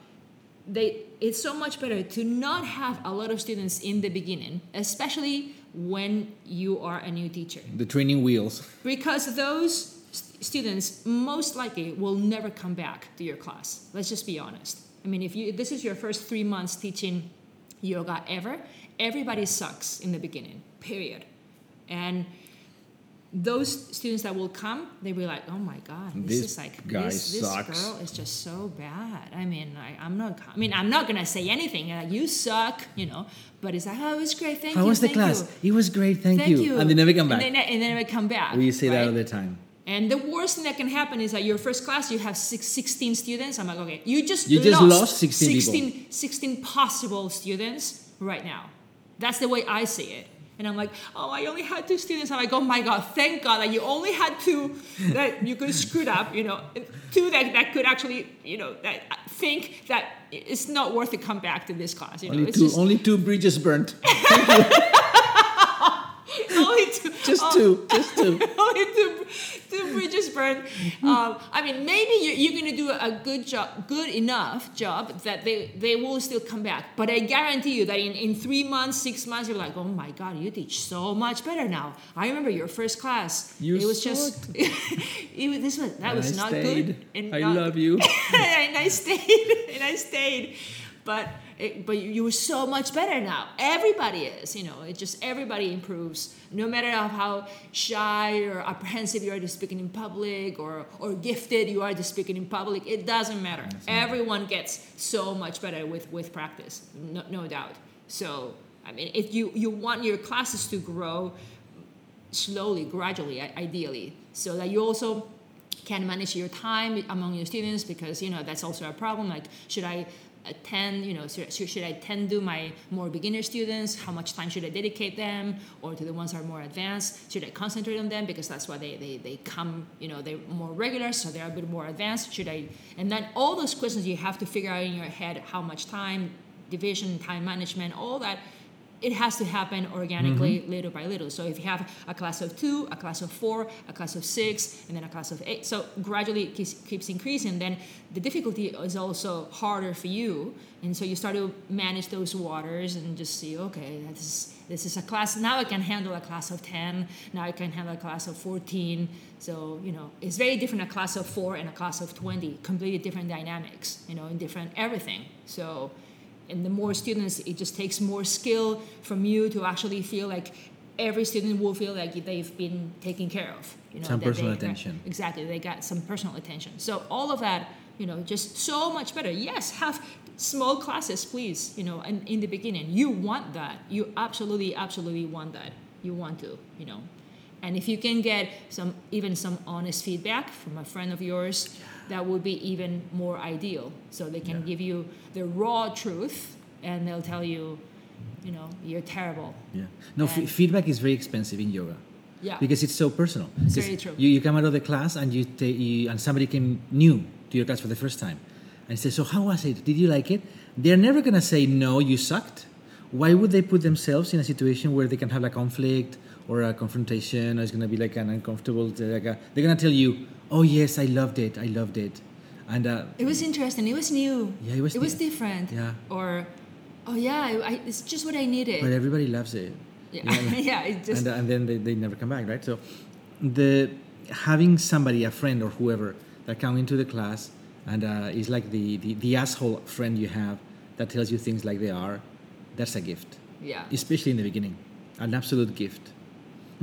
[SPEAKER 1] they it's so much better to not have a lot of students in the beginning, especially when you are a new teacher
[SPEAKER 2] The training wheels.
[SPEAKER 1] because those st- students most likely will never come back to your class. Let's just be honest. I mean, if you this is your first three months teaching yoga ever, everybody sucks in the beginning. Period. And those students that will come, they will be like, "Oh my God, this,
[SPEAKER 2] This
[SPEAKER 1] is like this, this
[SPEAKER 2] sucks."
[SPEAKER 1] girl is just so bad." I mean, I, I'm not. I mean, I'm not gonna say anything. Like, you suck, you know. But it's like, "Oh, it was great. Thank
[SPEAKER 2] How
[SPEAKER 1] you.
[SPEAKER 2] How was the class?
[SPEAKER 1] You.
[SPEAKER 2] It was great, thank,
[SPEAKER 1] Thank you.
[SPEAKER 2] And they never come back.
[SPEAKER 1] And they, and they never come back.
[SPEAKER 2] we say that all the time.
[SPEAKER 1] And the worst thing that can happen is that your first class you have six, 16 students. I'm like, okay, you just
[SPEAKER 2] You just
[SPEAKER 1] lost,
[SPEAKER 2] lost 16 people.
[SPEAKER 1] 16, 16 possible students right now. That's the way I see it. And I'm like, oh, I only had two students. I'm like, oh my God, thank God that you only had two that you could screw up, you know, two that, that could actually, you know, that think that it's not worth to come back to this class. You know,
[SPEAKER 2] Only
[SPEAKER 1] it's
[SPEAKER 2] two,
[SPEAKER 1] just
[SPEAKER 2] only two bridges burnt. <laughs> <laughs> <laughs>
[SPEAKER 1] only <laughs> two.
[SPEAKER 2] Just
[SPEAKER 1] oh,
[SPEAKER 2] two, just two. <laughs>
[SPEAKER 1] only two, two bridges burned. Um, I mean, maybe you're, you're going to do a good job, good enough job that they, they will still come back. But I guarantee you that in, in three months, six months, you're like, oh my God, you teach so much better now. I remember your first class.
[SPEAKER 2] You
[SPEAKER 1] it was just, it this was, that
[SPEAKER 2] And
[SPEAKER 1] was
[SPEAKER 2] I
[SPEAKER 1] not
[SPEAKER 2] stayed.
[SPEAKER 1] good. And
[SPEAKER 2] I
[SPEAKER 1] not-
[SPEAKER 2] love you.
[SPEAKER 1] and I stayed, and I stayed. But it, but you, you were so much better now. Everybody is, you know. It just everybody improves, no matter how shy or apprehensive you are to speaking in public, or or gifted you are to speaking in public. It doesn't matter. Everyone gets so much better with with practice, no, no doubt. So I mean, if you you want your classes to grow slowly, gradually, ideally, so that you also can manage your time among your students because you know that's also a problem. Like, should I attend? You know, should, should I attend to my more beginner students? How much time should I dedicate them, or to the ones that are more advanced? Should I concentrate on them because that's why they they, they come? You know, they're more regular, so they're a bit more advanced. Should I? And then all those questions you have to figure out in your head: how much time, division, time management, all that it has to happen organically mm-hmm. little by little. So if you have a class of two, a class of four, a class of six, and then a class of eight, so gradually it keeps, keeps increasing, then the difficulty is also harder for you. And so you start to manage those waters and just see, okay, this is, this is a class, now I can handle a class of 10, now I can handle a class of 14. So, you know, it's very different a class of four and a class of 20, completely different dynamics, you know, in different everything. So, and the more students it just takes more skill from you to actually feel like every student will feel like they've been taken care of you know
[SPEAKER 2] Some personal
[SPEAKER 1] they-
[SPEAKER 2] attention.
[SPEAKER 1] exactly they got some personal attention. So all of that you know just so much better. Yes have small classes please you know and in the beginning. You want that. You absolutely absolutely want that. You want to you know. And if you can get some even some honest feedback from a friend of yours that would be even more ideal so they can
[SPEAKER 2] Yeah.
[SPEAKER 1] give you the raw truth and they'll tell you you know you're terrible
[SPEAKER 2] Yeah. No, f- feedback is very expensive in yoga
[SPEAKER 1] yeah
[SPEAKER 2] because it's so personal.
[SPEAKER 1] It's very true.
[SPEAKER 2] You, you come out of the class and you, ta- you and somebody came new to your class for the first time, and say, "So how was it? Did you like it?" They're never gonna say, "No, you sucked." Why would they put themselves in a situation where they can have a conflict or a confrontation, or it's gonna be like an uncomfortable? Like a, they're gonna tell you, "Oh yes, I loved it. I loved it," and uh,
[SPEAKER 1] it was interesting it was new
[SPEAKER 2] Yeah, it was
[SPEAKER 1] it was different
[SPEAKER 2] Yeah.
[SPEAKER 1] or oh yeah I, it's just what i needed
[SPEAKER 2] but everybody loves it.
[SPEAKER 1] yeah
[SPEAKER 2] Yeah. <laughs>
[SPEAKER 1] yeah it just
[SPEAKER 2] and, uh, and then they, they never come back, right? So, the having somebody, a friend or whoever, that come into the class and uh, is like the, the the asshole friend you have that tells you things like they are, that's a gift,
[SPEAKER 1] yeah
[SPEAKER 2] especially in the beginning, an absolute gift.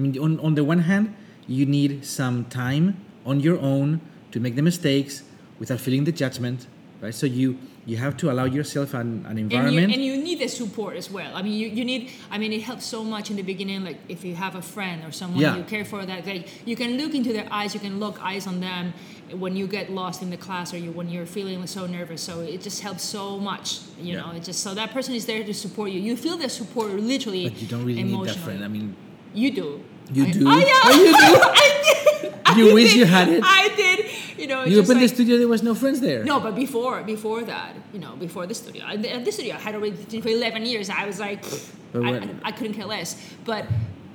[SPEAKER 2] I mean, on on the one hand, you need some time on your own to make the mistakes without feeling the judgment, right? So you you have to allow yourself an, an
[SPEAKER 1] and you,
[SPEAKER 2] environment.
[SPEAKER 1] and you need the support as well. I mean, you, you need. I mean, it helps so much in the beginning. Like if you have a friend or someone
[SPEAKER 2] Yeah.
[SPEAKER 1] you care for, that like you can look into their eyes, you can lock eyes on them when you get lost in the class or you when you're feeling so nervous. So it just helps so much. You
[SPEAKER 2] Yeah.
[SPEAKER 1] know, it just so that person is there to support you. You feel the support literally.
[SPEAKER 2] but you don't really need that friend. I mean,
[SPEAKER 1] You do.
[SPEAKER 2] You
[SPEAKER 1] I-
[SPEAKER 2] do?
[SPEAKER 1] Oh yeah.
[SPEAKER 2] Oh, you do? <laughs>
[SPEAKER 1] I did. I
[SPEAKER 2] You wish
[SPEAKER 1] did.
[SPEAKER 2] you had it.
[SPEAKER 1] I did. You know.
[SPEAKER 2] you opened the studio, there was no friends there.
[SPEAKER 1] no, but before before that, you know, before the studio, at the, at the studio, I had already for eleven years. I was like, I, I, I couldn't care less. But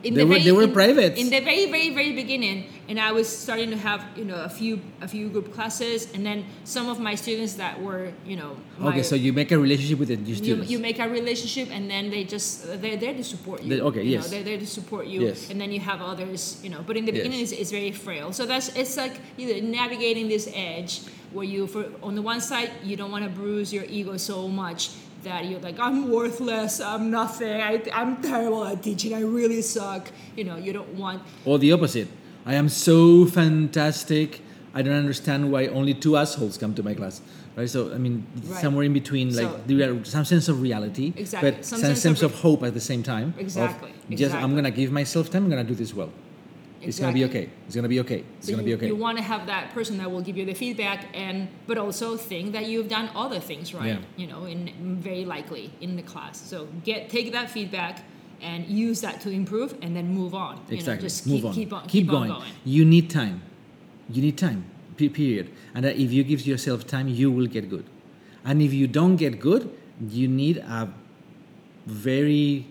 [SPEAKER 1] in
[SPEAKER 2] They
[SPEAKER 1] the
[SPEAKER 2] were-
[SPEAKER 1] very,
[SPEAKER 2] they were
[SPEAKER 1] in-
[SPEAKER 2] private.
[SPEAKER 1] in the very very very beginning and i was starting to have you know a few a few group classes and then some of my students that were you know my,
[SPEAKER 2] okay, so you make a relationship with the, your
[SPEAKER 1] you,
[SPEAKER 2] students.
[SPEAKER 1] you make a relationship and then they just they're there to support you
[SPEAKER 2] They- okay,
[SPEAKER 1] you know,
[SPEAKER 2] yes.
[SPEAKER 1] they're there to support you
[SPEAKER 2] Yes.
[SPEAKER 1] and then you have others you know but in the
[SPEAKER 2] Yes.
[SPEAKER 1] beginning it's, it's very frail so that's it's like you know, navigating this edge where you for on the one side you don't want to bruise your ego so much that you're like i'm worthless i'm nothing I, i'm terrible at teaching i really suck you know you don't want
[SPEAKER 2] or the opposite. I am so fantastic. I don't understand why only two assholes come to my class. Right? So I mean,
[SPEAKER 1] Right.
[SPEAKER 2] somewhere in between, like
[SPEAKER 1] So-
[SPEAKER 2] there are some sense of reality,
[SPEAKER 1] Exactly.
[SPEAKER 2] but
[SPEAKER 1] Some
[SPEAKER 2] some,
[SPEAKER 1] sense
[SPEAKER 2] sense,
[SPEAKER 1] of-
[SPEAKER 2] of, hope at the same time.
[SPEAKER 1] Exactly.
[SPEAKER 2] Just I'm gonna give myself time. I'm gonna do this well. It's gonna be okay. It's gonna be okay. It's
[SPEAKER 1] So
[SPEAKER 2] gonna
[SPEAKER 1] you,
[SPEAKER 2] be okay.
[SPEAKER 1] You want to have that person that will give you the feedback, and but also think that you've done other things right.
[SPEAKER 2] Yeah.
[SPEAKER 1] You know, in very likely in the class. So get take that feedback and use that to improve, and then move on. You
[SPEAKER 2] exactly.
[SPEAKER 1] Know, just
[SPEAKER 2] Move
[SPEAKER 1] keep,
[SPEAKER 2] on.
[SPEAKER 1] keep on
[SPEAKER 2] Keep,
[SPEAKER 1] keep
[SPEAKER 2] going.
[SPEAKER 1] on going.
[SPEAKER 2] You need time. You need time. Period. And that if you give yourself time, you will get good. And if you don't get good, you need a very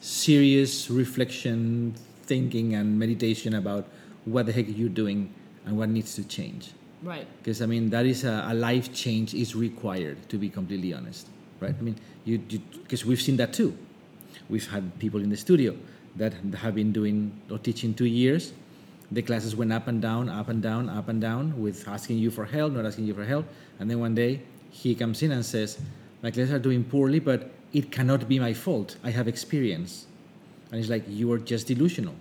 [SPEAKER 2] serious reflection, thinking, and meditation about what the heck you're doing and what needs to change.
[SPEAKER 1] Right.
[SPEAKER 2] Because I mean, that is a, a life change is required to be completely honest, right? I mean, you because we've seen that too. We've had people in the studio that have been doing or teaching two years. The classes went up and down, up and down, up and down, with asking you for help, not asking you for help, and then one day he comes in and says, "My classes are doing poorly, but it cannot be my fault. I have experience." And it's like you are just delusional,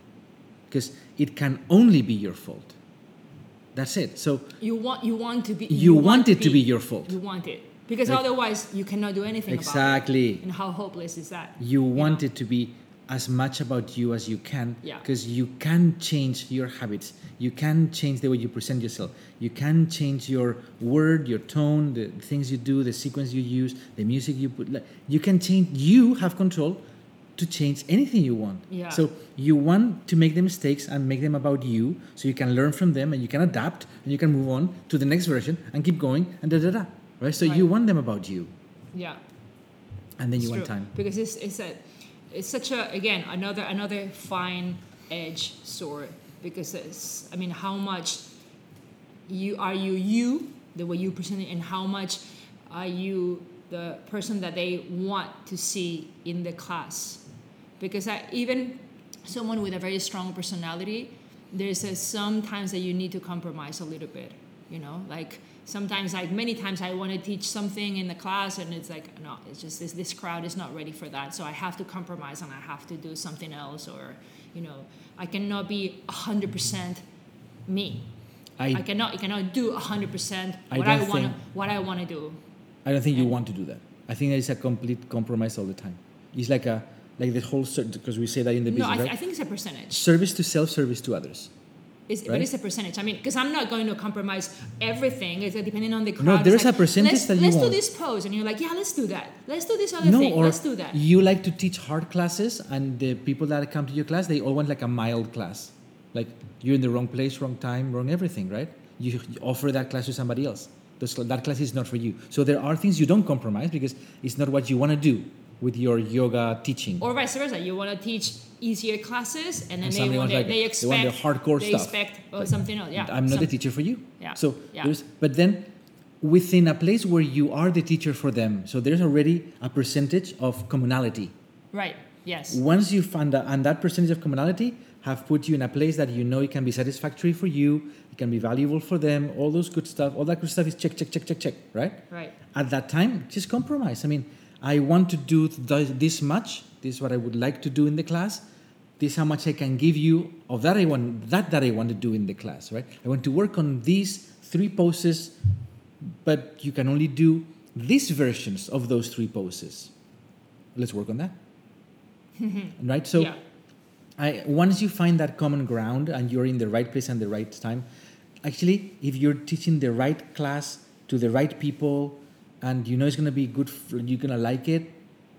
[SPEAKER 2] because it can only be your fault. That's it. So
[SPEAKER 1] You want you want to be.
[SPEAKER 2] you, want, it to be your fault.
[SPEAKER 1] You want it because
[SPEAKER 2] Like-
[SPEAKER 1] otherwise you cannot do anything about
[SPEAKER 2] Exactly.
[SPEAKER 1] And how hopeless is that?
[SPEAKER 2] You want
[SPEAKER 1] know?
[SPEAKER 2] it to be as much about you as you can
[SPEAKER 1] Yeah.
[SPEAKER 2] because you can change your habits. You can change the way you present yourself. You can change your word, your tone, the things you do, the sequence you use, the music you put. like, You can change. You have control to change anything you want.
[SPEAKER 1] Yeah.
[SPEAKER 2] So you want to make the mistakes and make them about you so you can learn from them and you can adapt and you can move on to the next version and keep going and da da da. Right? So you want them about you
[SPEAKER 1] Yeah.
[SPEAKER 2] and then
[SPEAKER 1] It's
[SPEAKER 2] you want time.
[SPEAKER 1] because it's it's a it's such a again another another fine edge sword because it's I mean how much you are you you the way you present it and how much are you the person that they want to see in the class because I, even someone with a very strong personality there's a sometimes that you need to compromise a little bit you know like sometimes like many times i want to teach something in the class and it's like no it's just this, this crowd is not ready for that so i have to compromise and i have to do something else or you know i cannot be 100% me
[SPEAKER 2] I,
[SPEAKER 1] i, cannot i cannot do 100% what i,
[SPEAKER 2] don't
[SPEAKER 1] want what i want to do
[SPEAKER 2] I don't think you want to do that. I think it's a complete compromise all the time. It's like a like the whole because we say that in the
[SPEAKER 1] no
[SPEAKER 2] business,
[SPEAKER 1] I, th-
[SPEAKER 2] right?
[SPEAKER 1] I think it's a percentage
[SPEAKER 2] service to self, service to others.
[SPEAKER 1] It's, But it's a percentage. I mean, because I'm not going to compromise everything. It's depending on the crowd.
[SPEAKER 2] No, there's
[SPEAKER 1] like,
[SPEAKER 2] a percentage
[SPEAKER 1] let's,
[SPEAKER 2] that you
[SPEAKER 1] let's
[SPEAKER 2] want.
[SPEAKER 1] do this pose, and you're like, yeah, let's do that. Let's do this other
[SPEAKER 2] no,
[SPEAKER 1] thing.
[SPEAKER 2] or
[SPEAKER 1] let's do that.
[SPEAKER 2] you like to teach hard classes, and the people that come to your class, they all want like a mild class. Like you're in the wrong place, wrong time, wrong everything, right? You, you offer that class to somebody else. That class is not for you. So there are things you don't compromise because it's not what you want to do with your yoga teaching.
[SPEAKER 1] Or vice versa. You want to teach easier classes, and then
[SPEAKER 2] And
[SPEAKER 1] they want they,
[SPEAKER 2] like-
[SPEAKER 1] they
[SPEAKER 2] they
[SPEAKER 1] expect
[SPEAKER 2] the hardcore
[SPEAKER 1] they
[SPEAKER 2] stuff.
[SPEAKER 1] expect oh, something else. Yeah,
[SPEAKER 2] I'm not
[SPEAKER 1] some-
[SPEAKER 2] the teacher for you.
[SPEAKER 1] Yeah.
[SPEAKER 2] So
[SPEAKER 1] Yeah.
[SPEAKER 2] there's, but then within a place where you are the teacher for them, so there's already a percentage of commonality.
[SPEAKER 1] Right. Yes.
[SPEAKER 2] Once you find that, and that percentage of commonality have put you in a place that you know it can be satisfactory for you, it can be valuable for them, all those good stuff, all that good stuff is check, check, check, check, check, right?
[SPEAKER 1] Right.
[SPEAKER 2] At that time, just compromise. I mean, I want to do this much. This is what I would like to do in the class. This is how much I can give you of that I want that that I want to do in the class, right? I want to work on these three poses, but you can only do these versions of those three poses. Let's work on that. <laughs> right? So
[SPEAKER 1] yeah.
[SPEAKER 2] I, once you find that common ground and you're in the right place and the right time, actually, if you're teaching the right class to the right people and you know it's going to be good, for, you're going to like it,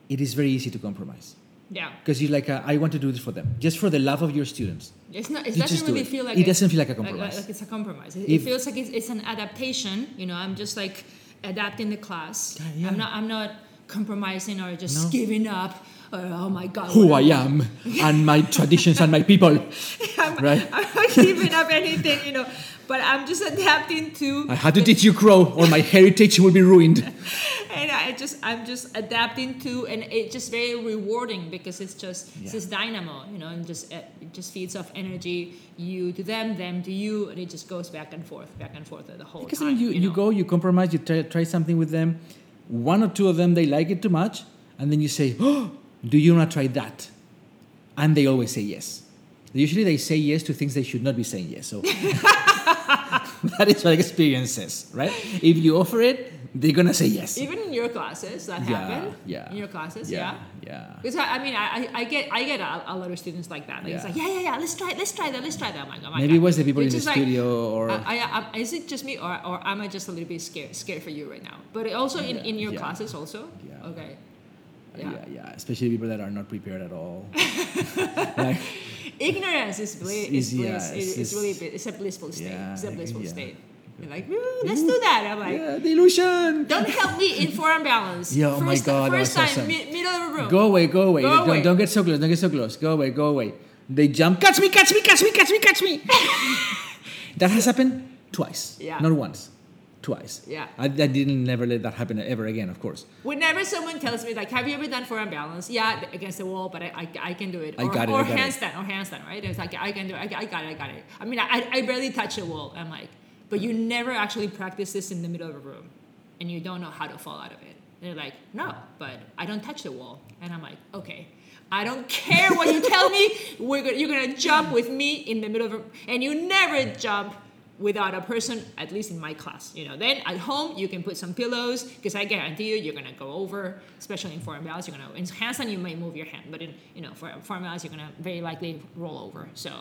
[SPEAKER 2] it is very easy to compromise.
[SPEAKER 1] Yeah.
[SPEAKER 2] Because you're like, I want to do this for them, just for the love of your students.
[SPEAKER 1] It's not. It
[SPEAKER 2] You
[SPEAKER 1] doesn't
[SPEAKER 2] just do
[SPEAKER 1] really
[SPEAKER 2] it.
[SPEAKER 1] feel like
[SPEAKER 2] It
[SPEAKER 1] a-
[SPEAKER 2] doesn't feel like a compromise.
[SPEAKER 1] like it's a compromise. It,
[SPEAKER 2] If-
[SPEAKER 1] it feels like it's, it's an adaptation. You know, I'm just like adapting the class.
[SPEAKER 2] Yeah.
[SPEAKER 1] I'm not. I'm not compromising or just
[SPEAKER 2] No.
[SPEAKER 1] giving up. Or, oh my God.
[SPEAKER 2] Who I am <laughs> and my traditions and my people. <laughs>
[SPEAKER 1] I'm,
[SPEAKER 2] Right.
[SPEAKER 1] I'm not giving up anything, you know, but I'm just adapting to.
[SPEAKER 2] I had to teach you crow or my heritage will be ruined. <laughs>
[SPEAKER 1] and I just I'm just adapting to, and it's just very rewarding because it's just it's this dynamo, you know, and just it just feeds off energy, you to them, them to you, and it just goes back and forth, back and forth the whole
[SPEAKER 2] Because I mean, you, you,
[SPEAKER 1] know.
[SPEAKER 2] go, you compromise, you try, try something with them. One or two of them, they like it too much. And then you say, oh, do you to try that? And they always say yes. Usually they say yes to things they should not be saying yes. So <laughs> <laughs> that is what experience says, right? If you offer it, they're going to say yes.
[SPEAKER 1] Even in your classes, that
[SPEAKER 2] Yeah,
[SPEAKER 1] happen.
[SPEAKER 2] yeah.
[SPEAKER 1] In your classes, yeah.
[SPEAKER 2] yeah. yeah.
[SPEAKER 1] Because I, I mean, I, I- get I get a, a lot of students like that. Like, It's like, yeah, yeah, yeah, let's try it, let's try that, let's try that. I'm like, oh
[SPEAKER 2] Maybe it was the people
[SPEAKER 1] It's
[SPEAKER 2] in the
[SPEAKER 1] like,
[SPEAKER 2] studio or.
[SPEAKER 1] I, I, I, is it just me or, or am I just a little bit scared scared for you right now? But also in, in your
[SPEAKER 2] yeah.
[SPEAKER 1] classes also.
[SPEAKER 2] Yeah.
[SPEAKER 1] Okay.
[SPEAKER 2] Uh, yeah.
[SPEAKER 1] Yeah.
[SPEAKER 2] yeah, Especially people that are not prepared at all. <laughs> like,
[SPEAKER 1] Ignorance is bliss. Is
[SPEAKER 2] yeah,
[SPEAKER 1] bliss.
[SPEAKER 2] it's-
[SPEAKER 1] It's, really it's a blissful state.
[SPEAKER 2] Yeah,
[SPEAKER 1] it's a blissful
[SPEAKER 2] yeah.
[SPEAKER 1] state. You're like, let's do that. I'm like,
[SPEAKER 2] yeah, delusion.
[SPEAKER 1] don't help me in forearm balance.
[SPEAKER 2] Yeah, oh my God,
[SPEAKER 1] First time,
[SPEAKER 2] awesome.
[SPEAKER 1] mi- middle of the room.
[SPEAKER 2] Go away, go away.
[SPEAKER 1] Go
[SPEAKER 2] don't,
[SPEAKER 1] away.
[SPEAKER 2] don't get so close, don't get so close. Go away, go away. They jump, catch me, catch me, catch me, catch me, catch me. <laughs> that has happened twice.
[SPEAKER 1] Yeah.
[SPEAKER 2] Not once. Twice.
[SPEAKER 1] Yeah.
[SPEAKER 2] I, I didn't never let that happen ever again, of course.
[SPEAKER 1] Whenever someone tells me like, "Have you ever done forearm balance?" Yeah, against the wall, but I, I, I can do it.
[SPEAKER 2] I
[SPEAKER 1] or,
[SPEAKER 2] got it,
[SPEAKER 1] Or
[SPEAKER 2] I got it.
[SPEAKER 1] handstand, or handstand, right? It's like I can do it. I, I got it. I got it. I mean, I, I barely touch the wall. I'm like, but you never actually practice this in the middle of a room, and you don't know how to fall out of it. They're like, no, but I don't touch the wall, and I'm like, okay. I don't care what you tell me. We're go- you're gonna jump with me in the middle of, a, and you never jump without a person, at least in my class. You know, then at home you can put some pillows because I guarantee you you're gonna go over, especially in forearm balance. You're gonna in handstand you might move your hand, but in you know for forearm balance you're gonna very likely roll over. So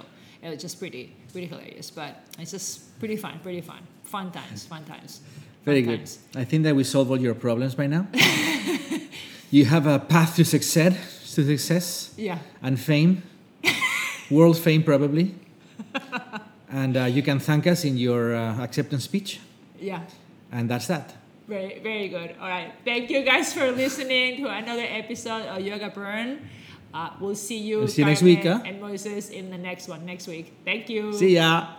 [SPEAKER 1] it was just pretty pretty hilarious, but it's just pretty fun, pretty fun, fun times, fun times. <laughs>
[SPEAKER 2] Very
[SPEAKER 1] fun
[SPEAKER 2] good.
[SPEAKER 1] times.
[SPEAKER 2] I think that we solved all your problems by now. <laughs> you have a path to success, to success
[SPEAKER 1] Yeah.
[SPEAKER 2] and fame, world fame probably. <laughs> and uh, you can thank us in your uh, acceptance speech.
[SPEAKER 1] Yeah.
[SPEAKER 2] And that's that.
[SPEAKER 1] Very, very good. All right. Thank you guys for listening to another episode of Yoga Burn. Uh, we'll see you,
[SPEAKER 2] We'll see you next week, huh?
[SPEAKER 1] and Moses in the next one next week. Thank you.
[SPEAKER 2] See ya.